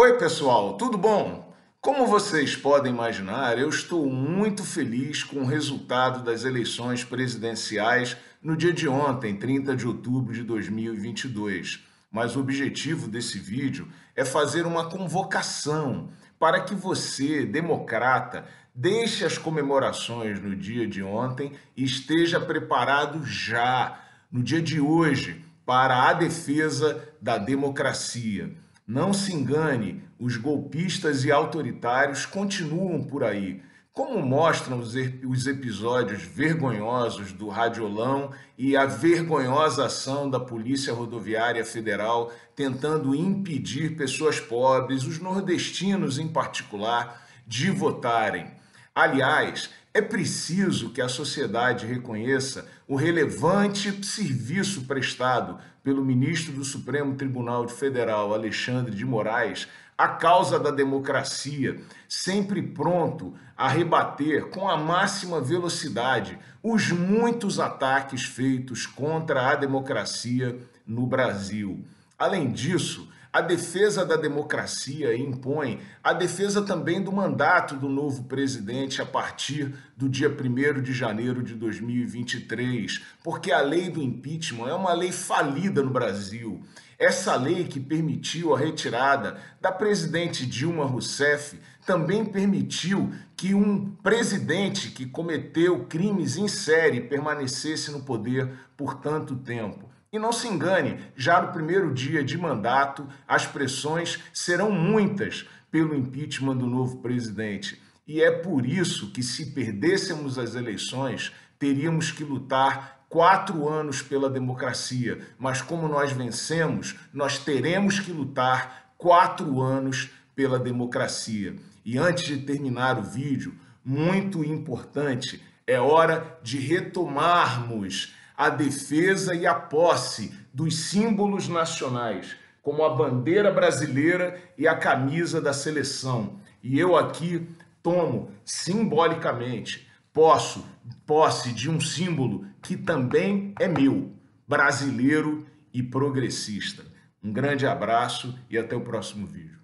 Oi, pessoal, tudo bom? Como vocês podem imaginar, eu estou muito feliz com o resultado das eleições presidenciais no dia de ontem, 30 de outubro de 2022. Mas o objetivo desse vídeo é fazer uma convocação para que você, democrata, deixe as comemorações no dia de ontem e esteja preparado já, no dia de hoje, para a defesa da democracia. Não se engane, os golpistas e autoritários continuam por aí, como mostram os, os episódios vergonhosos do Radiolão e a vergonhosa ação da Polícia Rodoviária Federal tentando impedir pessoas pobres, os nordestinos em particular, de votarem. Aliás, é preciso que a sociedade reconheça o relevante serviço prestado pelo ministro do Supremo Tribunal Federal, Alexandre de Moraes, à causa da democracia, sempre pronto a rebater com a máxima velocidade os muitos ataques feitos contra a democracia no Brasil. Além disso, a defesa da democracia impõe a defesa também do mandato do novo presidente a partir do dia 1 de janeiro de 2023, porque a lei do impeachment é uma lei falida no Brasil. Essa lei que permitiu a retirada da presidente Dilma Rousseff também permitiu que um presidente que cometeu crimes em série permanecesse no poder por tanto tempo. E não se engane, já no primeiro dia de mandato, as pressões serão muitas pelo impeachment do novo presidente. E é por isso que, se perdêssemos as eleições, teríamos que lutar quatro anos pela democracia. Mas, como nós vencemos, nós teremos que lutar quatro anos pela democracia. E antes de terminar o vídeo, muito importante, é hora de retomarmos a defesa e a posse dos símbolos nacionais, como a bandeira brasileira e a camisa da seleção. E eu aqui tomo simbolicamente posso posse de um símbolo que também é meu, brasileiro e progressista. Um grande abraço e até o próximo vídeo.